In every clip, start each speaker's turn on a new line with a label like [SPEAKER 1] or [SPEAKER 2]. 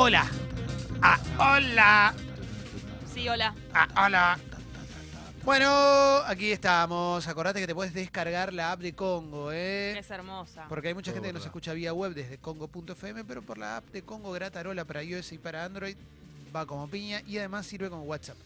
[SPEAKER 1] Hola. Ah, hola.
[SPEAKER 2] Sí, hola.
[SPEAKER 1] Ah, hola. Bueno, aquí estamos. Acordate que te puedes descargar la app de Congo, ¿eh?
[SPEAKER 2] Es hermosa.
[SPEAKER 1] Porque hay mucha gente que nos escucha vía web desde congo.fm, pero por la app de Congo Gratarola para iOS y para Android va como piña y además sirve como WhatsApp.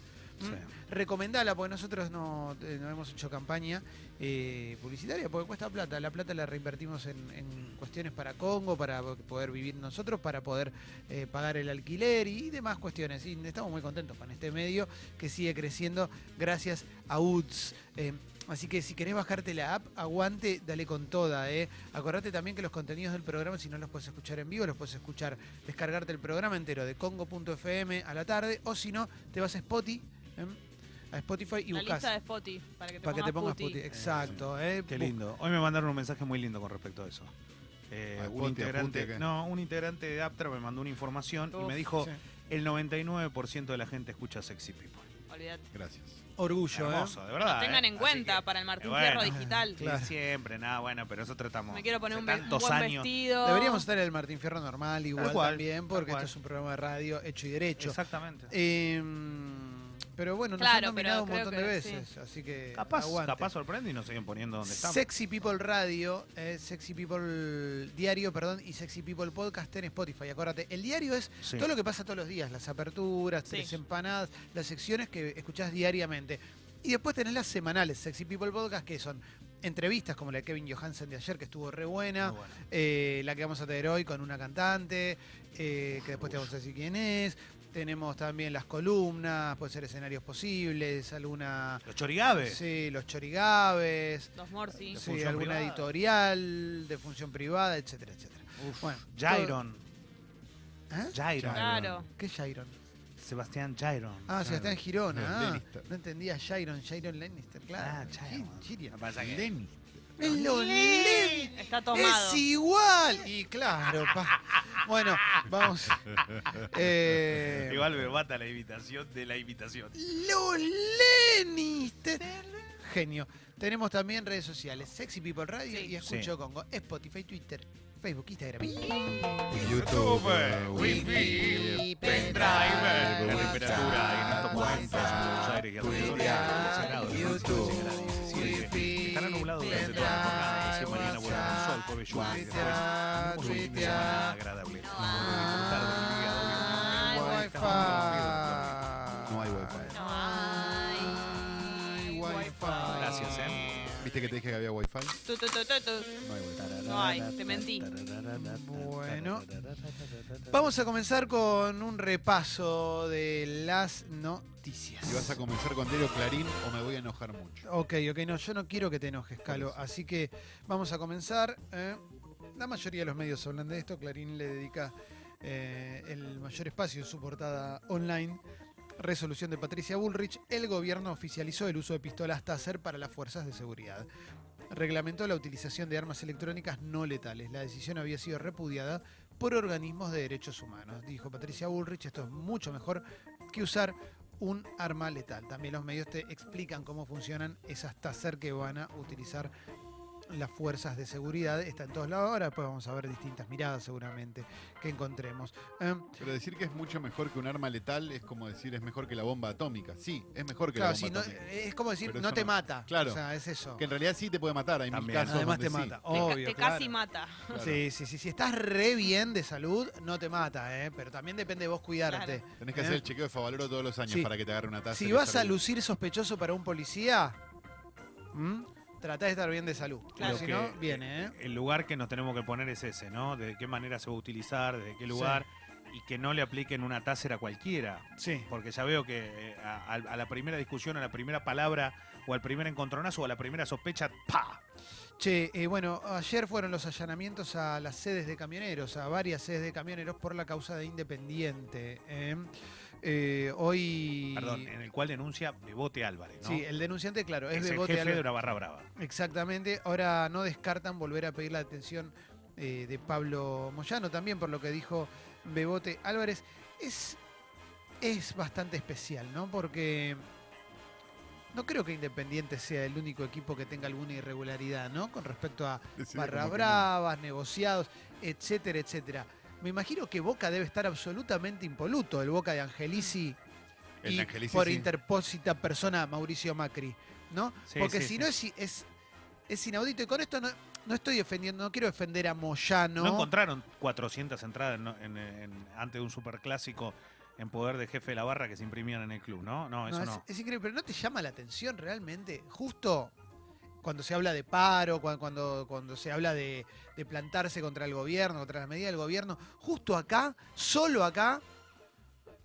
[SPEAKER 3] Sí.
[SPEAKER 1] Recomendala, porque nosotros no, eh, no hemos hecho campaña eh, publicitaria, porque cuesta plata. La plata la reinvertimos en, en cuestiones para Congo, para poder vivir nosotros, para poder eh, pagar el alquiler y demás cuestiones. Y estamos muy contentos con este medio que sigue creciendo gracias a UTS. Eh, Así que si querés bajarte la app, aguante, dale con toda. ¿eh? Acordate también que los contenidos del programa, si no los puedes escuchar en vivo, los puedes escuchar, descargarte el programa entero de congo.fm a la tarde, o si no, te vas a Spotify, ¿eh? a Spotify y
[SPEAKER 2] La
[SPEAKER 1] buscas
[SPEAKER 2] lista de Spotify para que te
[SPEAKER 1] para que
[SPEAKER 2] pongas,
[SPEAKER 1] te pongas
[SPEAKER 2] puti.
[SPEAKER 1] puti. Exacto. ¿eh?
[SPEAKER 3] Qué lindo. Hoy me mandaron un mensaje muy lindo con respecto a eso. Eh,
[SPEAKER 4] Ah,
[SPEAKER 3] un,
[SPEAKER 4] ponte,
[SPEAKER 3] integrante, no, un integrante de Aptra me mandó una información y me dijo
[SPEAKER 1] Sí.
[SPEAKER 3] el 99% de la gente escucha Sexy People.
[SPEAKER 2] Olvídate.
[SPEAKER 4] Gracias.
[SPEAKER 1] Orgullo, ¿eh?
[SPEAKER 3] Hermoso, de verdad.
[SPEAKER 2] Tengan
[SPEAKER 3] ¿eh?
[SPEAKER 2] en cuenta
[SPEAKER 3] que,
[SPEAKER 2] para el Martín
[SPEAKER 3] bueno.
[SPEAKER 2] Fierro digital.
[SPEAKER 1] Claro.
[SPEAKER 3] siempre, nada, bueno, pero nosotros estamos.
[SPEAKER 2] Me quiero poner un, ve- un
[SPEAKER 3] tantos
[SPEAKER 2] buen
[SPEAKER 3] años.
[SPEAKER 2] vestido.
[SPEAKER 1] Deberíamos estar en el Martín Fierro normal igual
[SPEAKER 3] cual,
[SPEAKER 1] también, porque esto es un programa de radio hecho y derecho.
[SPEAKER 3] Exactamente.
[SPEAKER 1] Eh, pero bueno, nos
[SPEAKER 2] Claro,
[SPEAKER 1] han nominado un montón de veces, así que
[SPEAKER 3] capaz,
[SPEAKER 1] aguante.
[SPEAKER 3] capaz sorprende y nos siguen poniendo donde estamos.
[SPEAKER 1] Sexy People Radio, eh, Sexy People Diario, perdón, y Sexy People Podcast en Spotify. Acuérdate, el diario es
[SPEAKER 3] Sí.
[SPEAKER 1] todo lo que pasa todos los días, las aperturas,
[SPEAKER 2] Sí.
[SPEAKER 1] tres empanadas, las secciones que escuchás diariamente. Y después tenés las semanales, Sexy People Podcast, que son entrevistas como la de Kevin Johansen de ayer, que estuvo re buena,
[SPEAKER 3] bueno.
[SPEAKER 1] eh, la que vamos a tener hoy con una cantante, eh, que después te vamos a decir quién es. Tenemos también las columnas, puede ser escenarios posibles, alguna...
[SPEAKER 3] Los chorigabes.
[SPEAKER 1] Sí, los chorigabes,
[SPEAKER 2] Los Morsi.
[SPEAKER 1] Sí, alguna
[SPEAKER 3] privada.
[SPEAKER 1] editorial de función privada, etcétera, etcétera.
[SPEAKER 3] Uf,
[SPEAKER 1] Bueno,
[SPEAKER 3] Jairon.
[SPEAKER 1] ¿Eh?
[SPEAKER 3] Jairon.
[SPEAKER 2] Claro.
[SPEAKER 1] ¿Qué es Jairon?
[SPEAKER 3] Sebastián Jairon.
[SPEAKER 1] Ah, Sebastián Girona. Ah, no entendía Jairon, Jairon Lannister, claro.
[SPEAKER 3] Ah, Jairon. Pasa que-.
[SPEAKER 1] Es lo Len-
[SPEAKER 2] Está tomado.
[SPEAKER 1] Es igual. Y claro, pa. Bueno, vamos. Eh,
[SPEAKER 3] Igual me mata la invitación de la invitación.
[SPEAKER 1] Los Lannister. Genio. Tenemos también redes sociales, Sexy People Radio
[SPEAKER 2] Sí.
[SPEAKER 1] y Escucho
[SPEAKER 3] Sí.
[SPEAKER 1] Congo, Spotify, Twitter, Facebook, Instagram.
[SPEAKER 4] YouTube, Wi-Fi,
[SPEAKER 3] pendrive, la temperatura en estos momentos en Buenos Aires y alrededores de 15 grados,
[SPEAKER 1] YouTube,
[SPEAKER 3] el sol, jueves lluvia, y después tenemos un fin de semana agradable. Disfrutar del día,
[SPEAKER 2] Ay,
[SPEAKER 3] obviamente.
[SPEAKER 1] Wi-Fi.
[SPEAKER 4] No hay wifi.
[SPEAKER 2] No hay.
[SPEAKER 1] Ay, Wi-Fi.
[SPEAKER 3] Gracias, ¿eh?
[SPEAKER 4] ¿Viste que te dije que había wifi?
[SPEAKER 2] Tu, tu, tu, tu, tu.
[SPEAKER 4] No hay wifi.
[SPEAKER 2] No hay, te mentí.
[SPEAKER 1] Bueno. Vamos a comenzar con un repaso de las noticias.
[SPEAKER 4] ¿Y vas a comenzar con diario Clarín o me voy a enojar mucho?
[SPEAKER 1] Ok, ok, no, yo no quiero que te enojes, Calo. Así que vamos a comenzar. ¿eh? La mayoría de los medios hablan de esto. Clarín le dedica eh, el mayor espacio en su portada online. Resolución de Patricia Bullrich. El gobierno oficializó el uso de pistolas Taser para las fuerzas de seguridad. Reglamentó la utilización de armas electrónicas no letales. La decisión había sido repudiada por organismos de derechos humanos. Dijo Patricia Bullrich, esto es mucho mejor que usar un arma letal. También los medios te explican cómo funcionan esas taser que van a utilizar las fuerzas de seguridad. Está en todos lados ahora, después vamos a ver distintas miradas seguramente que encontremos. Eh,
[SPEAKER 4] Pero decir que es mucho mejor que un arma letal es como decir es mejor que la bomba atómica. Sí, es mejor que
[SPEAKER 1] claro,
[SPEAKER 4] la
[SPEAKER 1] sí,
[SPEAKER 4] bomba
[SPEAKER 1] no-
[SPEAKER 4] atómica.
[SPEAKER 1] es como decir,
[SPEAKER 4] Pero
[SPEAKER 1] no te
[SPEAKER 4] no.
[SPEAKER 1] mata.
[SPEAKER 4] Claro.
[SPEAKER 1] O sea, es eso.
[SPEAKER 4] Que en realidad sí te puede matar. Hay
[SPEAKER 3] También.
[SPEAKER 4] mil casos
[SPEAKER 1] Además te
[SPEAKER 4] sí.
[SPEAKER 1] mata.
[SPEAKER 2] Te, ca-
[SPEAKER 1] Obvio,
[SPEAKER 2] te
[SPEAKER 1] claro.
[SPEAKER 2] casi mata.
[SPEAKER 4] Claro.
[SPEAKER 1] Sí, sí, sí. Si estás re bien de salud, no te mata, ¿eh? Pero también depende de vos cuidarte.
[SPEAKER 2] Claro.
[SPEAKER 4] Tenés que
[SPEAKER 1] ¿Eh?
[SPEAKER 4] hacer el chequeo de Favaloro todos los años
[SPEAKER 1] Sí.
[SPEAKER 4] para que te agarre una taza.
[SPEAKER 1] Si vas a lucir sospechoso para un policía, ¿m? Tratá de estar bien de salud.
[SPEAKER 2] Claro.
[SPEAKER 1] Si no, viene, ¿eh?
[SPEAKER 3] El lugar que nos tenemos que poner es ese, ¿no? De qué manera se va a utilizar, desde qué lugar. Y que no le apliquen una taser a cualquiera.
[SPEAKER 1] Sí.
[SPEAKER 3] Porque ya veo que eh, a, a la primera discusión, a la primera palabra, o al primer encontronazo, o a la primera sospecha, ¡pa!
[SPEAKER 1] Che, eh, bueno, ayer fueron los allanamientos a las sedes de camioneros, a varias sedes de camioneros por la causa de Independiente. ¿eh? Eh, hoy.
[SPEAKER 3] Perdón, en el cual denuncia Bebote Álvarez, ¿no?
[SPEAKER 1] Sí, el denunciante, claro, es,
[SPEAKER 3] es el
[SPEAKER 1] Bebote
[SPEAKER 3] jefe
[SPEAKER 1] Álvarez.
[SPEAKER 3] de una barra brava.
[SPEAKER 1] Exactamente. Ahora no descartan volver a pedir la atención eh, de Pablo Moyano también, por lo que dijo Bebote Álvarez. Es, es bastante especial, ¿no? Porque no creo que Independiente sea el único equipo que tenga alguna irregularidad, ¿no? Con respecto a barra
[SPEAKER 4] no.
[SPEAKER 1] bravas, negociados, etcétera, etcétera. Me imagino que Boca debe estar absolutamente impoluto, el Boca de Angelici
[SPEAKER 4] El
[SPEAKER 1] y
[SPEAKER 4] Angelici,
[SPEAKER 1] por
[SPEAKER 4] sí.
[SPEAKER 1] interpósita persona Mauricio Macri, ¿no?
[SPEAKER 3] Sí,
[SPEAKER 1] Porque
[SPEAKER 3] sí,
[SPEAKER 1] si no es, es, es inaudito. Y con esto no, no estoy defendiendo, no quiero defender a Moyano.
[SPEAKER 3] No, encontraron 400 entradas ¿no? en, en- antes de un superclásico en poder de jefe de la barra que se imprimían en el club, ¿no? No, eso
[SPEAKER 1] No,
[SPEAKER 3] no.
[SPEAKER 1] es, es increíble, pero ¿no te llama la atención realmente? Justo cuando se habla de paro, cuando, cuando, cuando se habla de, de plantarse contra el gobierno, contra las medidas del gobierno, justo acá, solo acá,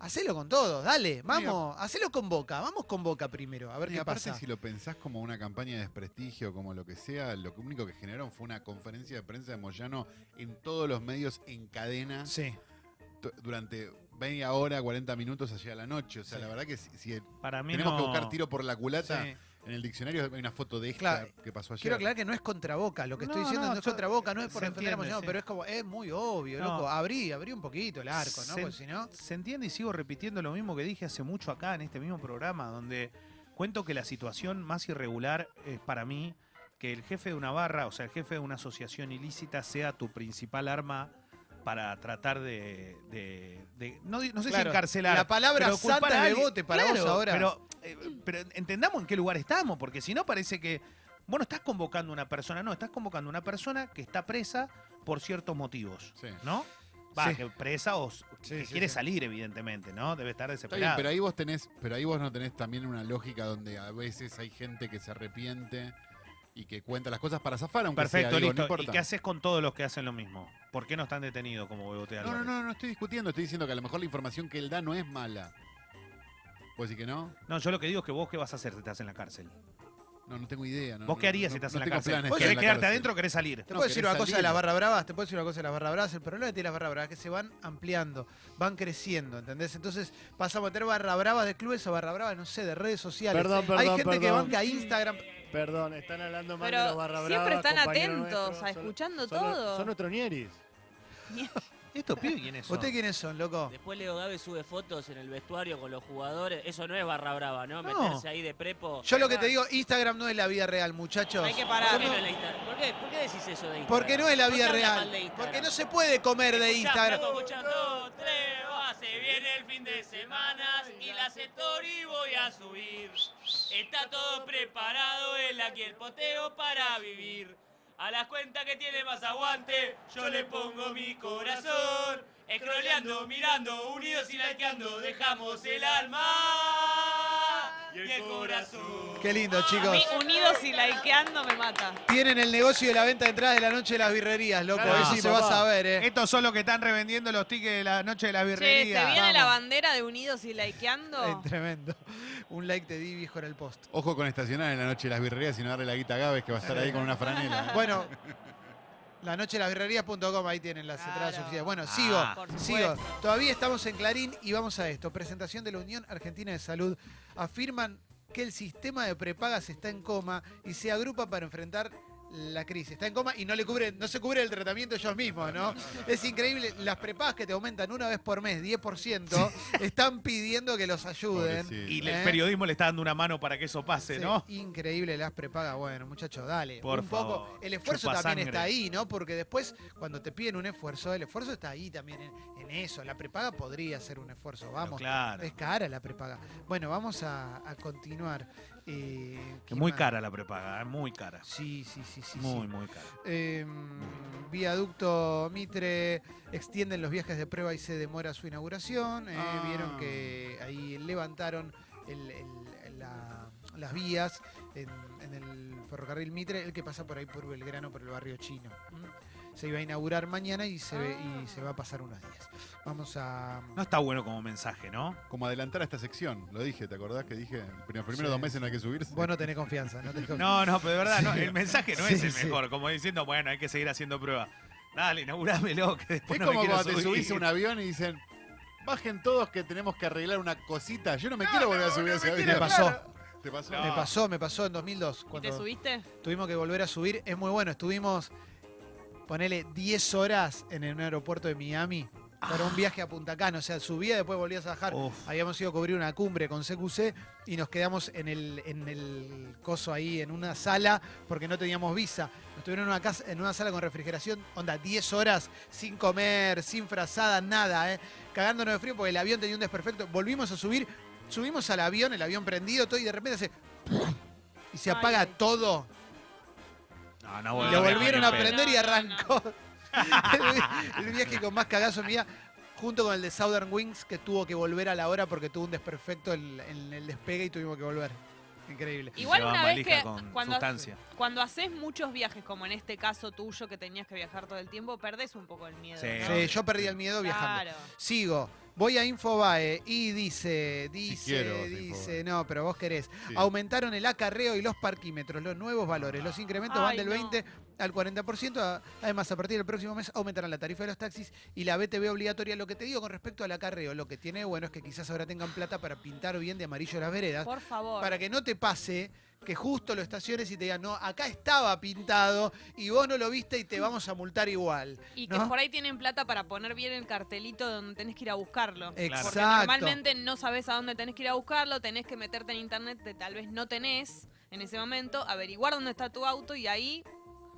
[SPEAKER 1] hacelo con todos, dale, vamos, hacelo con Boca, vamos con Boca primero, a ver
[SPEAKER 4] Y
[SPEAKER 1] qué
[SPEAKER 4] aparte,
[SPEAKER 1] pasa.
[SPEAKER 4] si lo pensás como una campaña de desprestigio, como lo que sea, lo único que generaron fue una conferencia de prensa de Moyano en todos los medios en cadena
[SPEAKER 1] Sí,
[SPEAKER 4] durante media hora, 40 minutos allá a la noche. O sea,
[SPEAKER 1] Sí.
[SPEAKER 4] la verdad que si, si
[SPEAKER 3] Para mí
[SPEAKER 4] tenemos
[SPEAKER 3] no.
[SPEAKER 4] que buscar tiro por la culata,
[SPEAKER 1] sí.
[SPEAKER 4] En el diccionario hay una foto de esta
[SPEAKER 1] Claro,
[SPEAKER 4] que pasó ayer.
[SPEAKER 1] Quiero aclarar que no es contra Boca, lo que estoy diciendo
[SPEAKER 3] no,
[SPEAKER 1] no, es
[SPEAKER 3] yo-
[SPEAKER 1] contra Boca, no es por defender Moyano,
[SPEAKER 3] sí.
[SPEAKER 1] pero es como, es muy obvio,
[SPEAKER 3] No.
[SPEAKER 1] loco, abrí, abrí un poquito el arco, ¿no?
[SPEAKER 3] Se-
[SPEAKER 1] Porque si no...
[SPEAKER 3] Se entiende y sigo repitiendo lo mismo que dije hace mucho acá en este mismo programa, donde cuento que la situación más irregular es para mí que el jefe de una barra, o sea, el jefe de una asociación ilícita sea tu principal arma para tratar de, de- de- no, sé
[SPEAKER 1] Claro,
[SPEAKER 3] si encarcelar.
[SPEAKER 1] la palabra santa de bote para vos
[SPEAKER 3] Claro,
[SPEAKER 1] ahora.
[SPEAKER 3] Pero, eh, pero entendamos en qué lugar estamos, porque si no parece que vos no estás convocando a una persona, no, estás convocando a una persona que está presa por ciertos motivos,
[SPEAKER 4] Sí.
[SPEAKER 3] ¿no? Va,
[SPEAKER 1] Sí.
[SPEAKER 3] que presa o
[SPEAKER 1] Sí,
[SPEAKER 3] que
[SPEAKER 1] sí,
[SPEAKER 3] quiere
[SPEAKER 1] sí.
[SPEAKER 3] salir, evidentemente, ¿no? Debe estar
[SPEAKER 4] Está bien,
[SPEAKER 3] desesperado.
[SPEAKER 4] pero ahí vos tenés, pero ahí vos no tenés también una lógica donde a veces hay gente que se arrepiente y que cuenta las cosas para zafar, aunque
[SPEAKER 3] Perfecto,
[SPEAKER 4] sea, digo,
[SPEAKER 3] listo.
[SPEAKER 4] no
[SPEAKER 3] ¿Y qué haces con todos los que hacen lo mismo? ¿Por qué no están detenidos como Bebote
[SPEAKER 4] No, no, no, no estoy discutiendo, estoy diciendo que a lo mejor la información que él da no es mala. ¿Puedo decir que no?
[SPEAKER 3] No, yo lo que digo es que vos qué vas a hacer si estás en la cárcel.
[SPEAKER 4] No, no tengo idea. No,
[SPEAKER 3] ¿Vos qué harías
[SPEAKER 4] no-
[SPEAKER 3] si estás
[SPEAKER 4] no
[SPEAKER 3] en la cárcel?
[SPEAKER 4] de
[SPEAKER 1] ¿Vos
[SPEAKER 4] estar en
[SPEAKER 3] ¿Querés quedarte
[SPEAKER 4] cárcel.
[SPEAKER 3] adentro o querés salir?
[SPEAKER 1] Te
[SPEAKER 4] No,
[SPEAKER 1] puedo decir una cosa de las barra bravas, te puedo decir una cosa de las barra bravas, el problema que tiene las barra bravas es que se van ampliando, van creciendo, ¿entendés? Entonces pasamos a tener barra bravas de clubes a barra bravas, no sé, de redes sociales.
[SPEAKER 5] Perdón, perdón,
[SPEAKER 1] Hay gente que
[SPEAKER 5] perdón.
[SPEAKER 1] banca Instagram.
[SPEAKER 5] Perdón, están hablando mal de
[SPEAKER 2] Pero
[SPEAKER 5] los barra
[SPEAKER 2] siempre
[SPEAKER 5] bravas,
[SPEAKER 2] están atentos, a
[SPEAKER 5] son-
[SPEAKER 2] escuchando
[SPEAKER 5] son-
[SPEAKER 2] todo.
[SPEAKER 5] Son nuestros ñeris.
[SPEAKER 3] ¿Estos pibes quiénes son?
[SPEAKER 1] ¿Ustedes quiénes son, loco?
[SPEAKER 6] Después Leo Gávez sube fotos en el vestuario con los jugadores. Eso no es barra brava, ¿no?
[SPEAKER 3] No.
[SPEAKER 6] Meterse ahí de prepo.
[SPEAKER 1] Yo lo que te digo, Instagram no es la vida real, muchachos.
[SPEAKER 2] Hay que
[SPEAKER 6] ¿Por
[SPEAKER 2] parar.
[SPEAKER 6] qué, no es la Insta- ¿Por qué- por qué decís eso de Instagram?
[SPEAKER 1] Porque no es la
[SPEAKER 6] ¿Por qué
[SPEAKER 1] vida real.
[SPEAKER 6] de?
[SPEAKER 1] Porque no se puede comer de Instagram.
[SPEAKER 6] escuchá, dos, tres, va, se viene el fin de semana y la Cetori voy a subir. Está todo preparado, el aquí el poteo para vivir. A las cuentas que tiene más aguante, yo le pongo mi corazón. Scrolleando, mirando, unidos y likeando, dejamos el alma y el corazón.
[SPEAKER 1] Qué lindo,
[SPEAKER 2] A
[SPEAKER 1] chicos.
[SPEAKER 2] mí, unidos y likeando me mata.
[SPEAKER 1] Tienen el negocio de la venta de entradas de la noche de las birrerías, loco.
[SPEAKER 5] Claro,
[SPEAKER 1] Eso
[SPEAKER 5] sí,
[SPEAKER 1] se va a saber, ¿eh?
[SPEAKER 3] Estos son los que están revendiendo los tickets de la noche de la
[SPEAKER 2] Che,
[SPEAKER 3] birrería.
[SPEAKER 2] ¿se viene la
[SPEAKER 1] Vamos.
[SPEAKER 2] bandera de unidos y likeando?
[SPEAKER 1] Eh, tremendo. Un like te di, viejo, en el post.
[SPEAKER 4] Ojo con estacionar en la noche de las birrerías y no darle la guita a Gávez que va a estar ahí con una franela.
[SPEAKER 1] Bueno, la noche de las birrerías.com, ahí tienen las entradas oficiales. Bueno,
[SPEAKER 3] Ah,
[SPEAKER 1] sigo, sigo. Todavía estamos en Clarín y vamos a esto. Presentación de la Unión Argentina de Salud. Afirman que el sistema de prepagas está en coma y se agrupa para enfrentar la crisis. Está en coma y no le cubre, no se cubre el tratamiento ellos mismos, ¿no? Es increíble. Las prepagas que te aumentan una vez por mes, 10%, están pidiendo que los ayuden.
[SPEAKER 4] Pobrecito.
[SPEAKER 3] Y
[SPEAKER 1] ¿Eh?
[SPEAKER 3] el periodismo le está dando una mano para que eso pase,
[SPEAKER 1] Sí,
[SPEAKER 3] ¿no?
[SPEAKER 1] Increíble las prepagas. Bueno, muchachos, dale.
[SPEAKER 3] Por
[SPEAKER 1] un poco.
[SPEAKER 3] favor,
[SPEAKER 1] El esfuerzo
[SPEAKER 3] chupa
[SPEAKER 1] también
[SPEAKER 3] sangre.
[SPEAKER 1] está ahí, ¿no? Porque después, cuando te piden un esfuerzo, el esfuerzo está ahí también en, en eso. La prepaga podría ser un esfuerzo.
[SPEAKER 3] Pero
[SPEAKER 1] Vamos.
[SPEAKER 3] claro.
[SPEAKER 1] Es cara la prepaga. Bueno, vamos a, a continuar. Eh, ¿qué
[SPEAKER 3] Es muy
[SPEAKER 1] más?
[SPEAKER 3] cara la prepaga, es muy cara.
[SPEAKER 1] Sí, sí, sí, sí.
[SPEAKER 3] muy,
[SPEAKER 1] sí.
[SPEAKER 3] muy cara.
[SPEAKER 1] Eh, viaducto Mitre extienden los viajes de prueba y se demora su inauguración. Eh,
[SPEAKER 4] Ah.
[SPEAKER 1] Vieron que ahí levantaron el- el- la- las vías en, en el ferrocarril Mitre, el que pasa por ahí por Belgrano, por el barrio chino. ¿Mm? Se iba a inaugurar mañana y se, ve- y se va a pasar unos días. Vamos a...
[SPEAKER 3] No está bueno como mensaje, ¿no?
[SPEAKER 4] Como adelantar a esta sección, lo dije, ¿te acordás que dije? Los primeros
[SPEAKER 1] Sí.
[SPEAKER 4] dos meses no hay que subirse.
[SPEAKER 1] Vos no tenés confianza, no tenés confianza.
[SPEAKER 3] No, no, pero de verdad, no, el mensaje no es el
[SPEAKER 1] sí.
[SPEAKER 3] mejor. Como diciendo, bueno, hay que seguir haciendo pruebas. Dale, inaugurámelo, que después
[SPEAKER 4] es
[SPEAKER 3] no
[SPEAKER 4] como cuando te subís a un avión y dicen, bajen todos que tenemos que arreglar una cosita. Yo no me quiero volver a subir a ese avión.
[SPEAKER 1] Me pasó,
[SPEAKER 4] ¿Te pasó?
[SPEAKER 3] No.
[SPEAKER 1] me pasó, me pasó en 2002.
[SPEAKER 2] ¿Y te
[SPEAKER 1] Cuando
[SPEAKER 2] subiste?
[SPEAKER 1] tuvimos que volver a subir. Es muy bueno, estuvimos, ponele 10 horas en un aeropuerto de Miami para un viaje a Punta Cana. O sea, subía, después volvías a bajar.
[SPEAKER 3] Uf.
[SPEAKER 1] Habíamos ido a cubrir una cumbre con CQC y nos quedamos en el, en el coso ahí, en una sala, porque no teníamos visa. Nos tuvieron en una, casa, en una sala con refrigeración, onda, 10 horas, sin comer, sin frazada, nada, ¿eh? Cagándonos de frío porque el avión tenía un desperfecto. Volvimos a subir, subimos al avión, el avión prendido, todo, y de repente hace... Y se
[SPEAKER 2] Ay,
[SPEAKER 1] apaga
[SPEAKER 2] ay.
[SPEAKER 1] todo.
[SPEAKER 3] No, no,
[SPEAKER 1] Y
[SPEAKER 3] bueno,
[SPEAKER 1] lo volvieron a prender y arrancó. el, vi- el viaje con más cagazo mía, junto con el de Southern Wings, que tuvo que volver a la hora porque tuvo un desperfecto en, en el despegue y tuvimos que volver. Increíble.
[SPEAKER 2] Igual una vez que cuando,
[SPEAKER 3] sustancia.
[SPEAKER 2] cuando haces muchos viajes, como en este caso tuyo que tenías que viajar todo el tiempo, perdés un poco el miedo.
[SPEAKER 3] Sí.
[SPEAKER 2] ¿no?
[SPEAKER 1] Sí, yo perdí el miedo viajando.
[SPEAKER 2] Claro.
[SPEAKER 1] Sigo. Voy a Infobae y dice, dice,
[SPEAKER 4] quiero
[SPEAKER 1] dice, no, pero vos querés.
[SPEAKER 4] Sí.
[SPEAKER 1] Aumentaron el acarreo y los parquímetros, los nuevos valores. Los incrementos van del
[SPEAKER 2] no.
[SPEAKER 1] 20 al 40%. a- Además, a partir del próximo mes aumentarán la tarifa de los taxis y la BTV obligatoria. Lo que te digo con respecto al acarreo, lo que tiene bueno es que quizás ahora tengan plata para pintar bien de amarillo las veredas.
[SPEAKER 2] Por favor.
[SPEAKER 1] Para que no te pase que justo lo estaciones y te digan, no, acá estaba pintado y vos no lo viste y te vamos a multar igual.
[SPEAKER 2] Y que por ahí tienen plata para poner bien el cartelito donde tenés que ir a buscarlo. Porque
[SPEAKER 1] Exacto.
[SPEAKER 2] normalmente no sabes a dónde tenés que ir a buscarlo, tenés que meterte en internet que tal vez no tenés en ese momento, averiguar dónde está tu auto y ahí...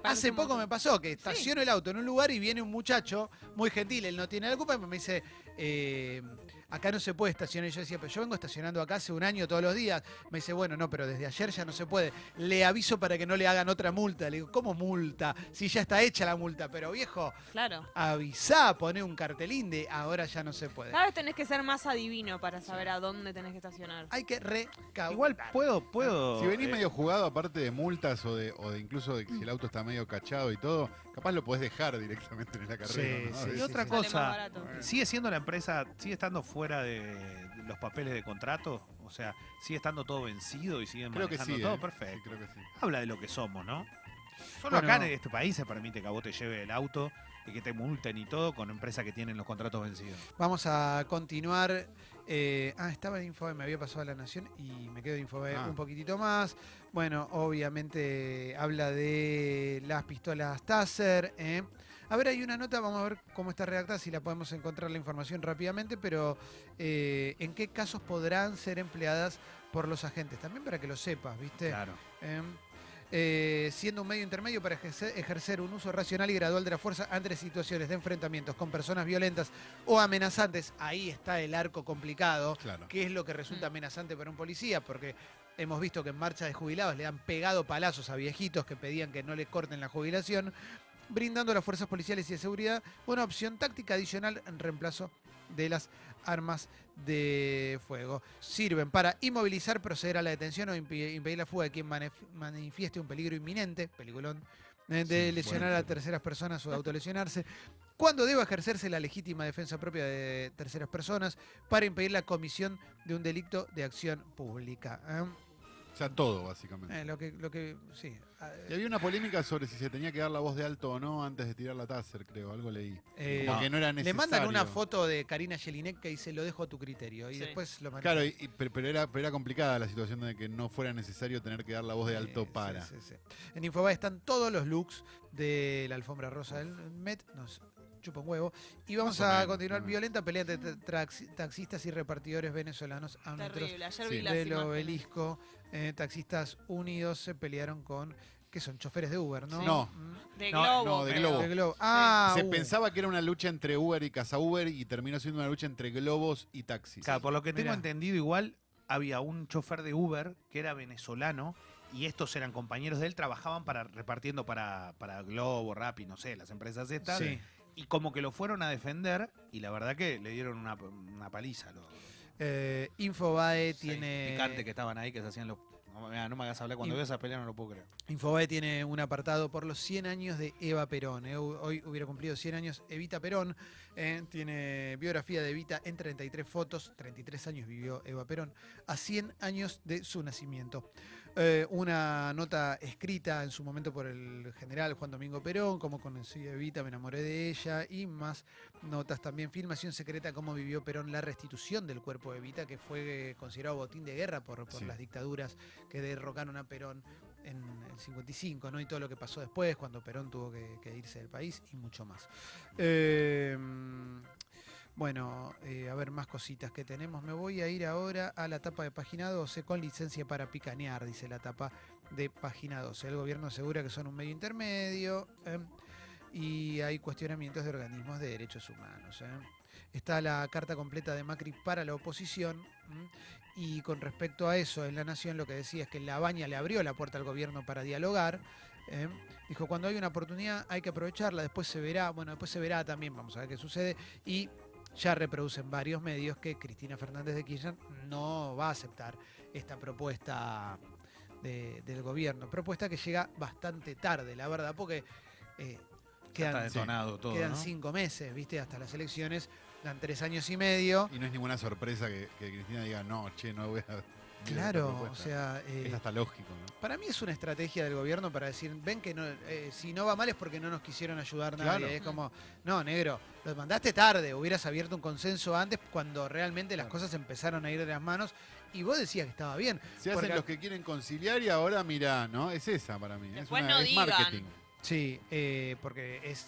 [SPEAKER 1] Hace poco me pasó que estaciono el auto en un lugar y viene un muchacho muy gentil, él no tiene la culpa, y me dice, eh, acá no se puede estacionar. Y yo decía, pero yo vengo estacionando acá hace un año todos los días. Me dice, bueno, no, pero desde ayer ya no se puede. Le aviso para que no le hagan otra multa. Le digo, ¿cómo multa? Si ya está hecha la multa, pero viejo,
[SPEAKER 2] Claro.
[SPEAKER 1] avisá, poné un cartelín de ahora ya no se puede.
[SPEAKER 2] Cada vez tenés que ser más adivino para saber a dónde tenés que estacionar.
[SPEAKER 1] Hay que recaudar.
[SPEAKER 3] Igual puedo, puedo.
[SPEAKER 4] Si venís
[SPEAKER 3] eh,
[SPEAKER 4] medio jugado, aparte de multas o de, o de incluso de que si el auto está medio cachado y todo, capaz lo podés dejar directamente en la carrera.
[SPEAKER 1] Sí,
[SPEAKER 4] ¿no?
[SPEAKER 1] sí,
[SPEAKER 3] Y otra cosa, sigue siendo la empresa, sigue estando fuera de, los papeles de contrato, o sea, sigue estando todo vencido y siguen
[SPEAKER 4] Creo que
[SPEAKER 3] manejando
[SPEAKER 4] sí.
[SPEAKER 3] todo
[SPEAKER 4] eh.
[SPEAKER 3] perfecto.
[SPEAKER 4] Sí, creo que sí.
[SPEAKER 3] Habla de lo que somos, ¿no? Solo
[SPEAKER 1] Bueno.
[SPEAKER 3] acá en este país se permite que a vos te lleve el auto y que te multen y todo con empresas que tienen los contratos vencidos.
[SPEAKER 1] Vamos a continuar. eh, ah, estaba en Infobae, me había pasado a La Nación y me quedo en Infobae
[SPEAKER 4] Ah.
[SPEAKER 1] un poquitito más. Bueno, obviamente habla de las pistolas Taser. ¿eh? A ver, hay una nota, vamos a ver cómo está redactada, si la podemos encontrar la información rápidamente, pero eh, ¿en qué casos podrán ser empleadas por los agentes? También para que lo sepas, ¿viste?
[SPEAKER 3] Claro.
[SPEAKER 1] Eh, siendo un medio intermedio para ejercer, ejercer un uso racional y gradual de la fuerza ante situaciones de enfrentamientos con personas violentas o amenazantes. Ahí está el arco complicado.
[SPEAKER 4] Claro.
[SPEAKER 1] ¿Qué es lo que resulta amenazante para un policía? Porque hemos visto que en marcha de jubilados le han pegado palazos a viejitos que pedían que no les corten la jubilación, brindando a las fuerzas policiales y de seguridad una opción táctica adicional en reemplazo de las armas de fuego. Sirven para inmovilizar, proceder a la detención o impedir la fuga de quien manif- manifieste un peligro inminente, peliculón, eh, de
[SPEAKER 4] Sí,
[SPEAKER 1] lesionar
[SPEAKER 4] bueno,
[SPEAKER 1] a terceras personas o de autolesionarse, cuando deba ejercerse la legítima defensa propia de terceras personas para impedir la comisión de un delito de acción pública. ¿eh?
[SPEAKER 4] Sea, todo, básicamente.
[SPEAKER 1] Eh, lo que, lo que, sí.
[SPEAKER 4] Y había una polémica sobre si se tenía que dar la voz de alto o no antes de tirar la taser, creo. Algo leí.
[SPEAKER 1] Eh,
[SPEAKER 4] Como
[SPEAKER 3] no.
[SPEAKER 4] que no era
[SPEAKER 1] Le
[SPEAKER 4] necesario.
[SPEAKER 1] mandan una foto de Karina Jelinek que dice lo dejo a tu criterio y
[SPEAKER 2] Sí.
[SPEAKER 1] después lo
[SPEAKER 4] Claro, y- y- pero, pero era, pero era complicada la situación de que no fuera necesario tener que dar la voz de alto para.
[SPEAKER 1] sí, sí, sí. En Infobae están todos los looks de la alfombra rosa del Met. Nos chupa un huevo. Y vamos a continuar violenta pelea entre taxistas y repartidores venezolanos a
[SPEAKER 2] Terrible. Ayer
[SPEAKER 4] Sí.
[SPEAKER 2] vi las
[SPEAKER 1] del obelisco. Eh, taxistas unidos se pelearon con. ¿Qué son? Choferes de Uber, ¿no?
[SPEAKER 4] Sí. No.
[SPEAKER 2] De Globo.
[SPEAKER 4] no, de. Globo.
[SPEAKER 1] De Globo. Ah,
[SPEAKER 4] Se
[SPEAKER 1] uh.
[SPEAKER 4] pensaba que era una lucha entre Uber y Casa Uber y terminó siendo una lucha entre globos y taxis.
[SPEAKER 3] Claro, por lo que tengo
[SPEAKER 1] Mirá.
[SPEAKER 3] entendido, igual había un chofer de Uber que era venezolano y estos eran compañeros de él, trabajaban para repartiendo para, para Globo, Rappi, no sé, las empresas estas.
[SPEAKER 1] Sí.
[SPEAKER 3] Y como que lo fueron a defender y la verdad que le dieron una, una paliza. Los
[SPEAKER 1] Eh, Infobae tiene.
[SPEAKER 3] picantes que estaban ahí, que se hacían los... No, me- no me hagas hablar, cuando
[SPEAKER 1] Y-
[SPEAKER 3] veo esa pelea no lo puedo creer.
[SPEAKER 1] Infobae tiene un apartado por los 100 años de Eva Perón. eh. Hoy hubiera cumplido 100 años Evita Perón. Eh. Tiene biografía de Evita en 33 fotos. 33 años vivió Eva Perón. A 100 años de su nacimiento. Eh, una nota escrita en su momento por el general Juan Domingo Perón, cómo conocí a Evita, me enamoré de ella, y más notas también. Filmación secreta, cómo vivió Perón la restitución del cuerpo de Evita, que fue considerado botín de guerra por, por
[SPEAKER 4] Sí.
[SPEAKER 1] las dictaduras que derrocaron a Perón en el 55, ¿no? Y todo lo que pasó después, cuando Perón tuvo que, irse del país y mucho más. Eh, Bueno, eh, a ver más cositas que tenemos. Me voy a ir ahora a la tapa de página 12 con licencia para picanear, dice la tapa de página 12. El gobierno asegura que son un medio intermedio eh, y hay cuestionamientos de organismos de derechos humanos. Está la carta completa de Macri para la oposición. Y con respecto a eso, en La Nación lo que decía es que La Baña le abrió la puerta al gobierno para dialogar. ¿eh? Dijo, cuando hay una oportunidad hay que aprovecharla, después se verá, bueno, después se verá también, vamos a ver qué sucede. Y ya reproducen varios medios que Cristina Fernández de Kirchner no va a aceptar esta propuesta de- del gobierno. Propuesta que llega bastante tarde, la verdad, porque eh, quedan,
[SPEAKER 3] detonado todo,
[SPEAKER 1] quedan
[SPEAKER 3] ¿no?
[SPEAKER 1] cinco meses, ¿viste? Hasta las elecciones, dan tres años y medio.
[SPEAKER 4] Y no es ninguna sorpresa que, que Cristina diga, no, che, no voy a.
[SPEAKER 1] Claro, o
[SPEAKER 4] propuesta".
[SPEAKER 1] sea, eh,
[SPEAKER 4] Es hasta lógico, ¿no?
[SPEAKER 1] para mí es una estrategia del gobierno para decir, ven que no, eh, si no va mal es porque no nos quisieron ayudar nadie.
[SPEAKER 4] Claro.
[SPEAKER 1] Es como, no, negro, lo mandaste tarde, hubieras abierto un consenso antes cuando realmente las
[SPEAKER 4] Claro.
[SPEAKER 1] cosas empezaron a ir de las manos y vos decías que estaba bien.
[SPEAKER 4] Se
[SPEAKER 1] Porque-
[SPEAKER 4] hacen los que quieren conciliar y ahora mirá, ¿no? Es esa para mí. Es, una-
[SPEAKER 2] no
[SPEAKER 4] es
[SPEAKER 2] digan.
[SPEAKER 4] marketing.
[SPEAKER 1] Sí, eh, porque es,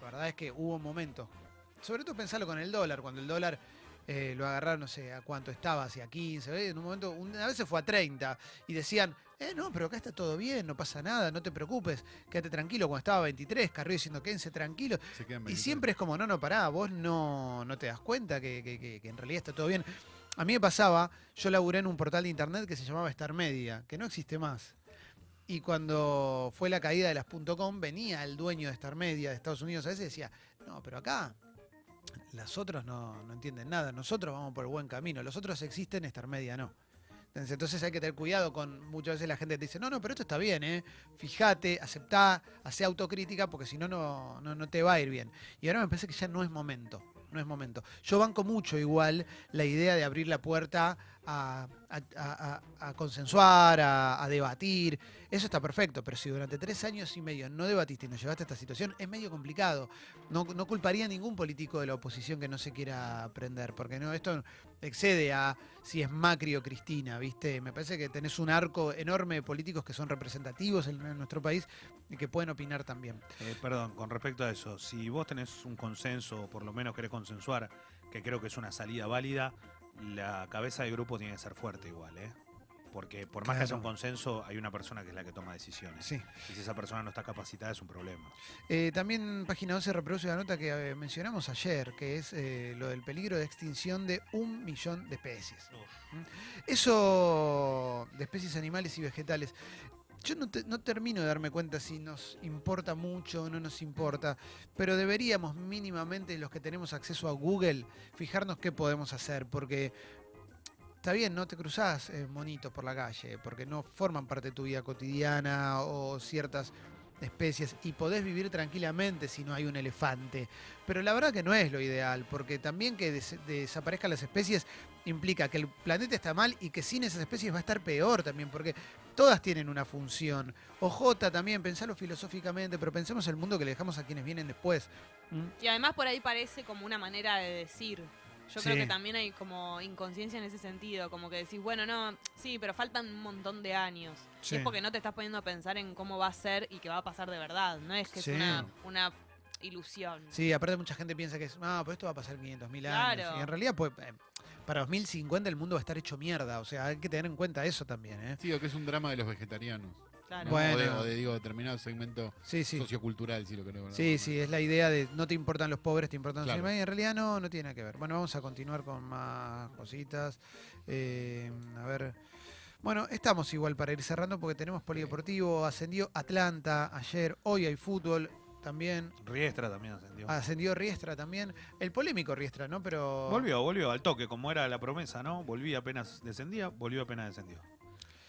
[SPEAKER 1] la verdad es que hubo momentos, sobre todo pensarlo con el dólar, cuando el dólar eh, lo agarraron, no sé a cuánto estaba, hacia 15, ¿ves? en un momento, una vez se fue a 30 y decían, eh, no, pero acá está todo bien, no pasa nada, no te preocupes, quédate tranquilo, cuando estaba a 23, Carrillo diciendo, quédense tranquilos,
[SPEAKER 4] Se quedan
[SPEAKER 1] y
[SPEAKER 4] 23.
[SPEAKER 1] siempre es como, no, no, pará, vos no, no te das cuenta que, que- que- que en realidad está todo bien. A mí me pasaba, yo laburé en un portal de internet que se llamaba Star Media, que no existe más. Y cuando fue la caída de las .com, venía el dueño de Star Media de Estados Unidos a veces y decía, no, pero acá las otros no, no entienden nada, nosotros vamos por el buen camino, los otros existen, Star Media no. Entonces, hay que tener cuidado con muchas veces la gente te dice, no, no, pero esto está bien, ¿eh? Fíjate, aceptá, hacé autocrítica porque si no, no, no te va a ir bien. Y ahora me parece que ya no es momento, no es momento. Yo banco mucho igual la idea de abrir la puerta a, consensuar, a, debatir. Eso está perfecto, pero si durante tres años y medio no debatiste y nos llevaste a esta situación, es medio complicado. No, no culparía a ningún político de la oposición que no se quiera aprender, porque no, esto excede a si es Macri o Cristina, ¿viste? Me parece que tenés un arco enorme de políticos que son representativos en, en nuestro país y que pueden opinar también.
[SPEAKER 3] Eh, perdón, con respecto a eso, si vos tenés un consenso, o por lo menos querés consensuar, que creo que es una salida válida, la cabeza del grupo tiene que ser fuerte igual, ¿eh? Porque por más que haya un consenso, hay una persona que es la que toma decisiones.
[SPEAKER 1] Sí.
[SPEAKER 3] Y si esa persona no está capacitada, es un problema.
[SPEAKER 1] Eh, también página 12 reproduce la nota que eh, mencionamos ayer, que es eh, lo del peligro de extinción de un millón de especies. ¿Mm? Eso de especies animales y vegetales. Yo no, te- no termino de darme cuenta si nos importa mucho o no nos importa, pero deberíamos mínimamente los que tenemos acceso a Google fijarnos qué podemos hacer, porque está bien, no te cruzás eh, monitos por la calle, porque no forman parte de tu vida cotidiana o ciertas especies y podés vivir tranquilamente si no hay un elefante. Pero la verdad que no es lo ideal, porque también que des- desaparezcan las especies implica que el planeta está mal y que sin esas especies va a estar peor también, porque todas tienen una función. OJ también, pensalo filosóficamente, pero pensemos el mundo que le dejamos a quienes vienen después. ¿Mm?
[SPEAKER 2] Y además por ahí parece como una manera de decir. Yo creo que también hay como inconsciencia en ese sentido, como que decís, bueno, no, sí, pero faltan un montón de años. Y es porque no te estás poniendo a pensar en cómo va a ser y que va a pasar de verdad. No es que
[SPEAKER 1] Sí.
[SPEAKER 2] es una, una ilusión.
[SPEAKER 1] Sí, aparte mucha gente piensa que es, no, pero esto va a pasar en 500 mil años.
[SPEAKER 2] Claro.
[SPEAKER 1] Y en realidad, pues, eh, para 2050 el mundo va a estar hecho mierda. O sea, hay que tener en cuenta eso también, ¿eh?
[SPEAKER 4] Sí, o que es un drama de los vegetarianos.
[SPEAKER 2] Claro.
[SPEAKER 4] ¿no?
[SPEAKER 1] Bueno.
[SPEAKER 4] O, de, o de, digo, determinado segmento
[SPEAKER 1] Sí, sí.
[SPEAKER 4] sociocultural, si lo queremos
[SPEAKER 1] Sí,
[SPEAKER 4] llamar.
[SPEAKER 1] sí, es la idea de no te importan los pobres, te importan los
[SPEAKER 4] Claro.
[SPEAKER 1] animales. Y en realidad no, no tiene nada que ver. Bueno, vamos a continuar con más cositas. Eh, a ver. Bueno, estamos igual para ir cerrando porque tenemos polideportivo. Ascendió Atlanta ayer. Hoy hay fútbol también.
[SPEAKER 3] Riestra también ascendió.
[SPEAKER 1] Ascendió Riestra también. El polémico Riestra, ¿no? Pero.
[SPEAKER 3] Volvió, volvió al toque, como era la promesa, ¿no? Volvía apenas descendía, volvió apenas descendió.